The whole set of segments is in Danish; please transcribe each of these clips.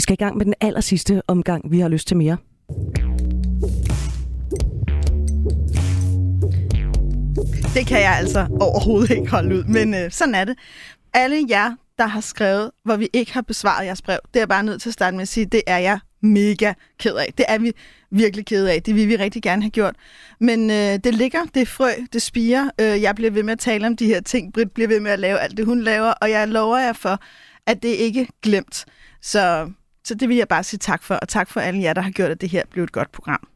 Vi skal i gang med den aller sidste omgang. Vi har lyst til mere. Det kan jeg altså overhovedet ikke holde ud, men øh, sådan er det. Alle jer, der har skrevet, hvor vi ikke har besvaret jeres brev, det er jeg bare nødt til at starte med at sige, det er jeg mega ked af. Det er vi virkelig ked af. Det vil vi rigtig gerne have gjort. Men øh, det ligger, det er frø, det spiger. Øh, jeg bliver ved med at tale om de her ting. Britt bliver ved med at lave alt det, hun laver. Og jeg lover jer for, at det ikke er glemt. Så, så det vil jeg bare sige tak for. Og tak for alle jer, der har gjort, at det her blev et godt program.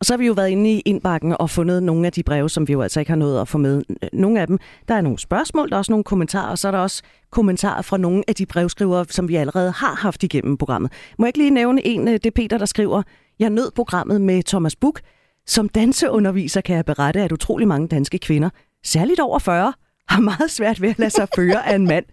Og så har vi jo været inde i indbakken og fundet nogle af de breve, som vi jo altså ikke har nået at få med. Nogle af dem, der er nogle spørgsmål, der er også nogle kommentarer, og så er der også kommentarer fra nogle af de brevskrivere, som vi allerede har haft igennem programmet. Må jeg ikke lige nævne en, øh, det er Peter, der skriver, jeg nød programmet med Thomas Buk. Som danseunderviser kan jeg berette, at utrolig mange danske kvinder, særligt over 40, har meget svært ved at lade sig føre af en mand.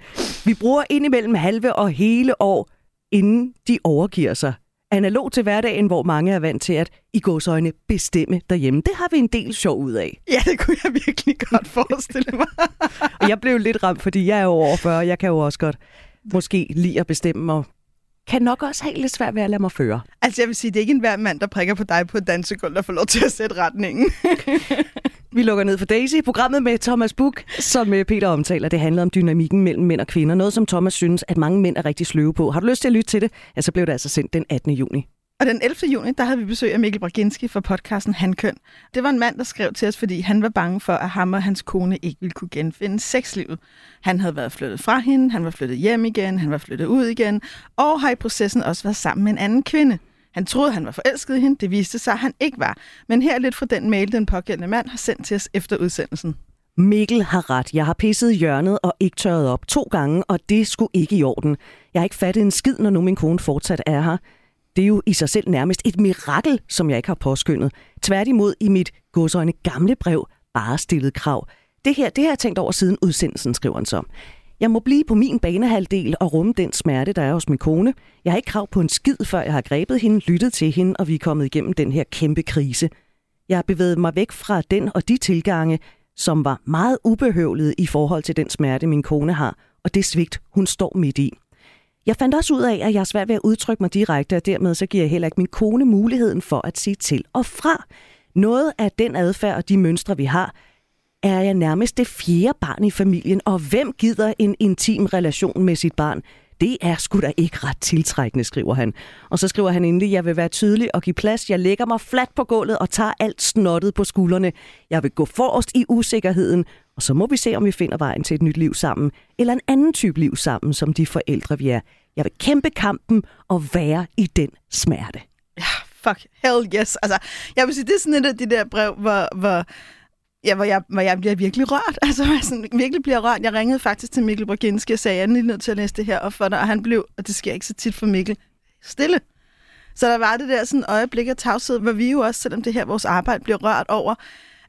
Vi bruger indimellem halve og hele år, inden de overgiver sig analog til hverdagen, hvor mange er vant til at i gåsøjne bestemme derhjemme. Det har vi en del sjov ud af. Ja, det kunne jeg virkelig godt forestille mig. og jeg blev lidt ramt, fordi jeg er jo over 40, jeg kan jo også godt måske lide at bestemme og kan nok også have lidt svært ved at lade mig føre. Altså jeg vil sige, det er ikke enhver mand, der prikker på dig på et dansegulv, der får lov til at sætte retningen. Vi lukker ned for Daisy. Programmet med Thomas Buk, som øh, Peter omtaler, det handler om dynamikken mellem mænd og kvinder. Noget, som Thomas synes, at mange mænd er rigtig sløve på. Har du lyst til at lytte til det? Ja, så blev det altså sendt den 18. juni. Og den 11. juni, der havde vi besøg af Mikkel Braginski fra podcasten Hankøn. Det var en mand, der skrev til os, fordi han var bange for, at ham og hans kone ikke ville kunne genfinde sexlivet. Han havde været flyttet fra hende, han var flyttet hjem igen, han var flyttet ud igen, og har i processen også været sammen med en anden kvinde. Han troede, han var forelsket i hende. Det viste sig, at han ikke var. Men her er lidt fra den mail, den pågældende mand har sendt til os efter udsendelsen. Mikkel har ret. Jeg har pisset hjørnet og ikke tørret op to gange, og det skulle ikke i orden. Jeg har ikke fattet en skid, når nu min kone fortsat er her. Det er jo i sig selv nærmest et mirakel, som jeg ikke har påskyndet. Tværtimod i mit godsøjne gamle brev bare stillet krav. Det her, det har jeg tænkt over siden udsendelsen, skriver han så. Jeg må blive på min banehalvdel og rumme den smerte, der er hos min kone. Jeg har ikke krav på en skid, før jeg har grebet hende, lyttet til hende, og vi er kommet igennem den her kæmpe krise. Jeg har bevæget mig væk fra den og de tilgange, som var meget ubehøvlede i forhold til den smerte, min kone har, og det svigt, hun står midt i. Jeg fandt også ud af, at jeg er svært ved at udtrykke mig direkte, og dermed så giver jeg heller ikke min kone muligheden for at sige til og fra. Noget af den adfærd og de mønstre, vi har, er jeg nærmest det fjerde barn i familien, og hvem gider en intim relation med sit barn? Det er sgu da ikke ret tiltrækkende, skriver han. Og så skriver han endelig, jeg vil være tydelig og give plads. Jeg lægger mig fladt på gulvet og tager alt snottet på skuldrene. Jeg vil gå forrest i usikkerheden, og så må vi se, om vi finder vejen til et nyt liv sammen. Eller en anden type liv sammen, som de forældre vi er. Jeg vil kæmpe kampen og være i den smerte. Ja, fuck, hell yes. Altså, jeg vil sige, det er sådan et af de der brev, hvor, hvor Ja, hvor jeg, hvor jeg bliver virkelig rørt. Altså, jeg sådan, virkelig bliver rørt. Jeg ringede faktisk til Mikkel Borginski og sagde, jeg er lige nødt til at læse det her op for dig. Og han blev, og det sker ikke så tit for Mikkel, stille. Så der var det der sådan øjeblik af tavshed, hvor vi jo også, selvom det her vores arbejde bliver rørt over,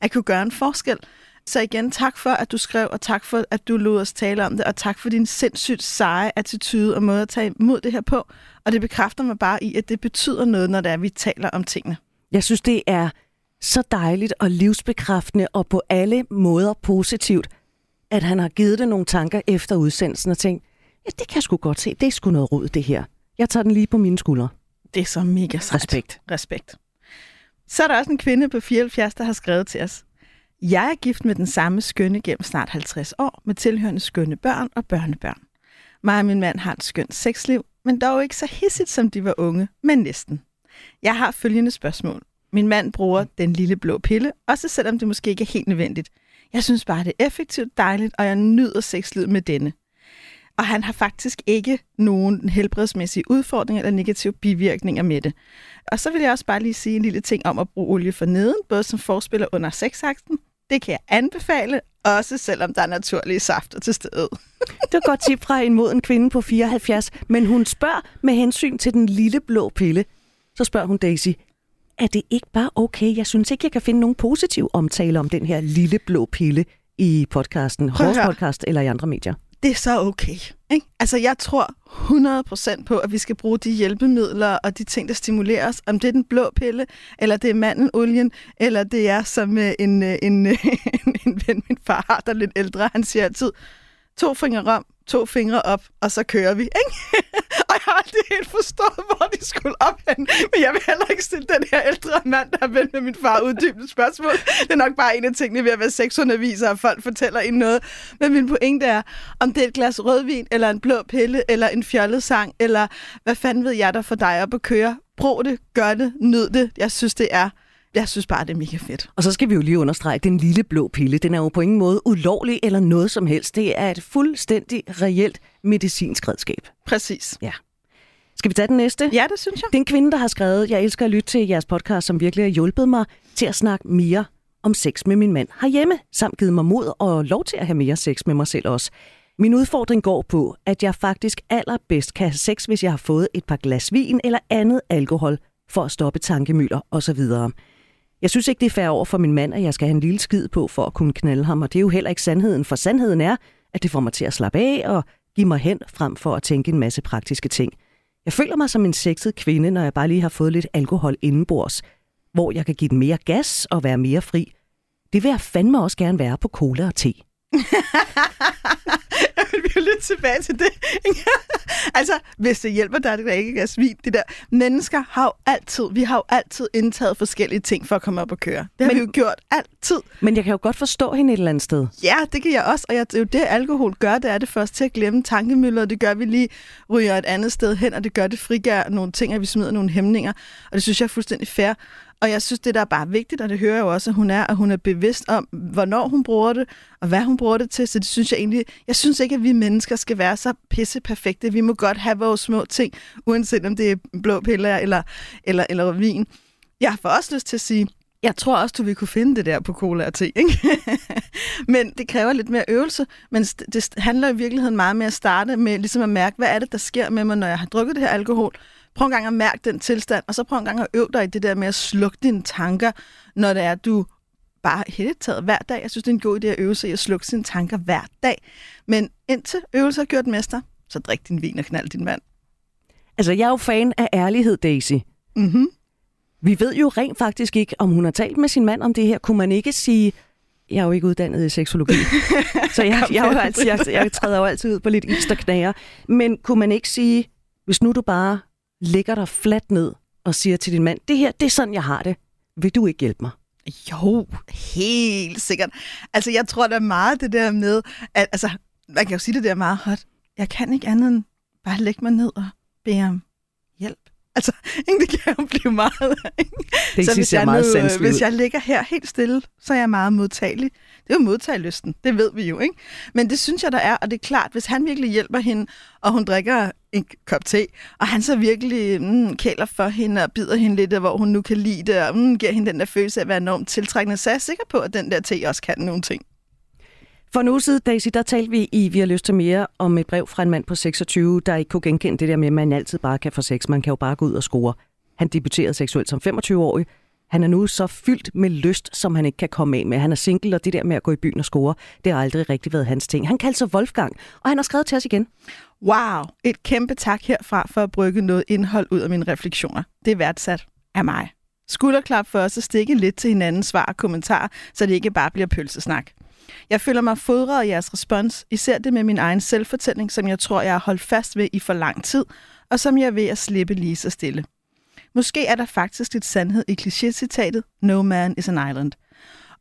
at kunne gøre en forskel. Så igen, tak for, at du skrev, og tak for, at du lod os tale om det, og tak for din sindssygt seje attitude og måde at tage imod det her på. Og det bekræfter mig bare i, at det betyder noget, når det er, at vi taler om tingene. Jeg synes, det er så dejligt og livsbekræftende og på alle måder positivt, at han har givet det nogle tanker efter udsendelsen og tænkt, ja, det kan jeg sgu godt se, det er sgu noget rod, det her. Jeg tager den lige på mine skuldre. Det er så mega sejt. Respekt. Respekt. Så er der også en kvinde på 74, der har skrevet til os. Jeg er gift med den samme skønne gennem snart 50 år, med tilhørende skønne børn og børnebørn. Mig og min mand har et skønt sexliv, men dog ikke så hissigt, som de var unge, men næsten. Jeg har følgende spørgsmål. Min mand bruger den lille blå pille, også selvom det måske ikke er helt nødvendigt. Jeg synes bare, det er effektivt dejligt, og jeg nyder sexlivet med denne. Og han har faktisk ikke nogen helbredsmæssige udfordringer eller negative bivirkninger med det. Og så vil jeg også bare lige sige en lille ting om at bruge olie for neden, både som forspiller under sexakten. Det kan jeg anbefale, også selvom der er naturlige safter til stedet. det er godt tip fra en moden kvinde på 74, men hun spørger med hensyn til den lille blå pille. Så spørger hun Daisy, er det ikke bare okay? Jeg synes ikke, jeg kan finde nogen positiv omtale om den her lille blå pille i podcasten, vores podcast eller i andre medier. Det er så okay. Ikke? Altså, jeg tror 100% på, at vi skal bruge de hjælpemidler og de ting, der stimulerer os. Om det er den blå pille, eller det er mandelolien, eller det er som øh, en, øh, en, en, en ven, min far har, der er lidt ældre. Han siger altid, to fingre rom, to fingre op, og så kører vi. Ikke? aldrig helt forstået, hvor de skulle op hen. Men jeg vil heller ikke stille den her ældre mand, der har vendt med min far uddybende spørgsmål. Det er nok bare en af tingene ved at være sexunderviser, og folk fortæller en noget. Men min pointe er, om det er et glas rødvin, eller en blå pille, eller en fjollet sang, eller hvad fanden ved jeg der for dig op at køre. Brug det, gør det, nyd det. Jeg synes, det er jeg synes bare, det er mega fedt. Og så skal vi jo lige understrege, at den lille blå pille, den er jo på ingen måde ulovlig eller noget som helst. Det er et fuldstændig reelt medicinsk redskab. Præcis. Ja. Skal vi tage den næste? Ja, det synes jeg. Det er en kvinde, der har skrevet, jeg elsker at lytte til jeres podcast, som virkelig har hjulpet mig til at snakke mere om sex med min mand herhjemme, samt givet mig mod og lov til at have mere sex med mig selv også. Min udfordring går på, at jeg faktisk allerbedst kan have sex, hvis jeg har fået et par glas vin eller andet alkohol for at stoppe tankemøller osv. Jeg synes ikke, det er fair over for min mand, at jeg skal have en lille skid på for at kunne knalde ham, og det er jo heller ikke sandheden, for sandheden er, at det får mig til at slappe af og give mig hen frem for at tænke en masse praktiske ting. Jeg føler mig som en sexet kvinde, når jeg bare lige har fået lidt alkohol indenbords, hvor jeg kan give den mere gas og være mere fri. Det vil jeg fandme også gerne være på cola og te. vil jo lidt tilbage til det. altså, hvis det hjælper dig, det der ikke er svin, det der. Mennesker har jo altid, vi har jo altid indtaget forskellige ting for at komme op og køre. Det har men, vi jo gjort altid. Men jeg kan jo godt forstå hende et eller andet sted. Ja, det kan jeg også. Og jeg, det er jo det, alkohol gør, det er det først til at glemme tankemøller. Det gør, vi lige ryger et andet sted hen, og det gør, det frigør nogle ting, at vi smider nogle hæmninger. Og det synes jeg er fuldstændig fair. Og jeg synes, det der er bare vigtigt, og det hører jeg jo også, at hun er, at hun er bevidst om, hvornår hun bruger det, og hvad hun bruger det til. Så det synes jeg egentlig, jeg synes ikke, at vi mennesker skal være så pisse perfekte. Vi må godt have vores små ting, uanset om det er blå piller eller, eller, eller vin. Jeg får også lyst til at sige, jeg tror også, du vil kunne finde det der på cola og te. Ikke? men det kræver lidt mere øvelse. Men det handler i virkeligheden meget med at starte med ligesom at mærke, hvad er det, der sker med mig, når jeg har drukket det her alkohol. Prøv en gang at mærke den tilstand, og så prøv en gang at øve dig i det der med at slukke dine tanker, når det er, du bare helt taget hver dag. Jeg synes, det er en god idé at øve sig i at slukke sine tanker hver dag. Men indtil øvelse har gjort mester, så drik din vin og knald din mand. Altså, jeg er jo fan af ærlighed, Daisy. Mm-hmm. Vi ved jo rent faktisk ikke, om hun har talt med sin mand om det her. Kunne man ikke sige, jeg er jo ikke uddannet i seksologi, så jeg, jeg, jeg, altid, jeg, jeg træder jo altid ud på lidt is, der knager. Men kunne man ikke sige, hvis nu du bare ligger dig fladt ned og siger til din mand, det her, det er sådan, jeg har det. Vil du ikke hjælpe mig? Jo, helt sikkert. Altså, jeg tror da meget det der med, at altså, man kan jo sige det der meget hot. Jeg kan ikke andet end bare lægge mig ned og bede om hjælp. Altså, ikke, det kan jo blive meget. Ikke? Det så hvis jeg, meget nu, øh, hvis jeg ligger her helt stille, så er jeg meget modtagelig. Det er jo modtagelysten, det ved vi jo, ikke? Men det synes jeg, der er, og det er klart, hvis han virkelig hjælper hende, og hun drikker en kop te, og han så virkelig mm, kæler for hende og bider hende lidt, hvor hun nu kan lide det, og mm, giver hende den der følelse af at være enormt tiltrækkende, så er jeg sikker på, at den der te også kan nogle ting. For en uge siden, Daisy, der talte vi i Vi har lyst til mere om et brev fra en mand på 26, der ikke kunne genkende det der med, at man altid bare kan få sex. Man kan jo bare gå ud og score. Han debuterede seksuelt som 25-årig. Han er nu så fyldt med lyst, som han ikke kan komme af med. Han er single, og det der med at gå i byen og score, det har aldrig rigtig været hans ting. Han kaldte sig Wolfgang, og han har skrevet til os igen. Wow, et kæmpe tak herfra for at brygge noget indhold ud af mine refleksioner. Det er værdsat af mig. Skulderklap for os at stikke lidt til hinandens svar og kommentarer, så det ikke bare bliver pølsesnak. Jeg føler mig fodret af jeres respons, især det med min egen selvfortælling, som jeg tror, jeg har holdt fast ved i for lang tid, og som jeg er ved at slippe lige så stille. Måske er der faktisk lidt sandhed i kliché-citatet, No man is an island.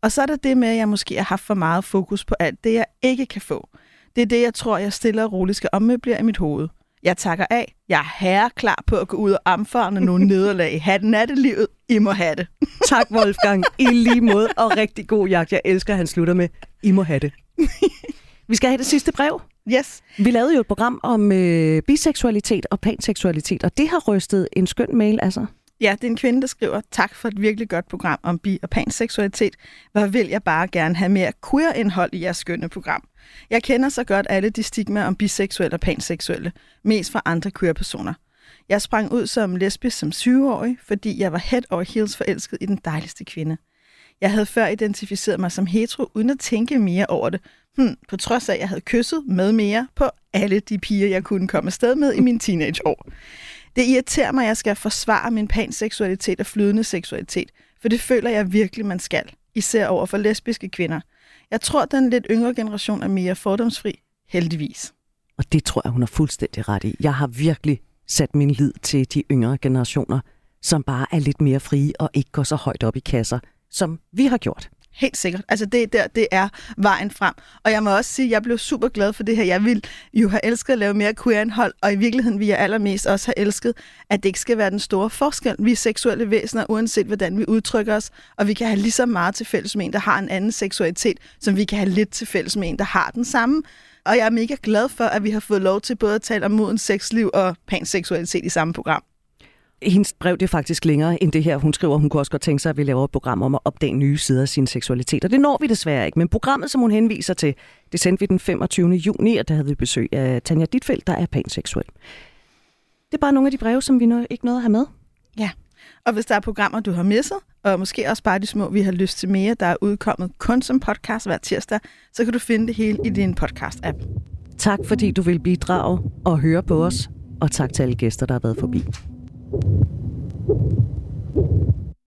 Og så er der det med, at jeg måske har haft for meget fokus på alt det, jeg ikke kan få. Det er det, jeg tror, jeg stille og roligt skal ommøblere i mit hoved. Jeg takker af. Jeg er herre klar på at gå ud og omfavne nogle nederlag. Hatten er det livet. I må have det. tak, Wolfgang. I lige måde. Og rigtig god jagt. Jeg elsker, at han slutter med. I må have det. Vi skal have det sidste brev. Yes. Vi lavede jo et program om øh, biseksualitet og panseksualitet, og det har rystet en skøn mail altså. Ja, det er en kvinde, der skriver, tak for et virkelig godt program om bi- og panseksualitet. Hvor vil jeg bare gerne have mere queer-indhold i jeres skønne program. Jeg kender så godt alle de stigmaer om biseksuelle og panseksuelle, mest fra andre queer-personer. Jeg sprang ud som lesbisk som 20-årig, fordi jeg var head over heels forelsket i den dejligste kvinde. Jeg havde før identificeret mig som hetero, uden at tænke mere over det, hmm, på trods af, at jeg havde kysset med mere på alle de piger, jeg kunne komme afsted med i mine teenageår. Det irriterer mig, at jeg skal forsvare min panseksualitet og flydende seksualitet, for det føler jeg virkelig, man skal, især over for lesbiske kvinder. Jeg tror, den lidt yngre generation er mere fordomsfri, heldigvis. Og det tror jeg, hun har fuldstændig ret i. Jeg har virkelig sat min lid til de yngre generationer, som bare er lidt mere frie og ikke går så højt op i kasser, som vi har gjort. Helt sikkert. Altså det der, det er vejen frem. Og jeg må også sige, at jeg blev super glad for det her. Jeg vil jo have elsket at lave mere queer-indhold, og i virkeligheden vil jeg allermest også have elsket, at det ikke skal være den store forskel. Vi er seksuelle væsener, uanset hvordan vi udtrykker os, og vi kan have lige så meget til fælles med en, der har en anden seksualitet, som vi kan have lidt til fælles med en, der har den samme. Og jeg er mega glad for, at vi har fået lov til både at tale om modens sexliv og panseksualitet i samme program hendes brev det er faktisk længere end det her. Hun skriver, hun kunne også godt tænke sig, at vi laver et program om at opdage nye sider af sin seksualitet. Og det når vi desværre ikke. Men programmet, som hun henviser til, det sendte vi den 25. juni, og der havde vi besøg af Tanja Ditfeldt, der er panseksuel. Det er bare nogle af de breve, som vi nu ikke nåede at have med. Ja, og hvis der er programmer, du har misset, og måske også bare de små, vi har lyst til mere, der er udkommet kun som podcast hver tirsdag, så kan du finde det hele i din podcast-app. Tak fordi du vil bidrage og høre på os, og tak til alle gæster, der har været forbi. Thank you.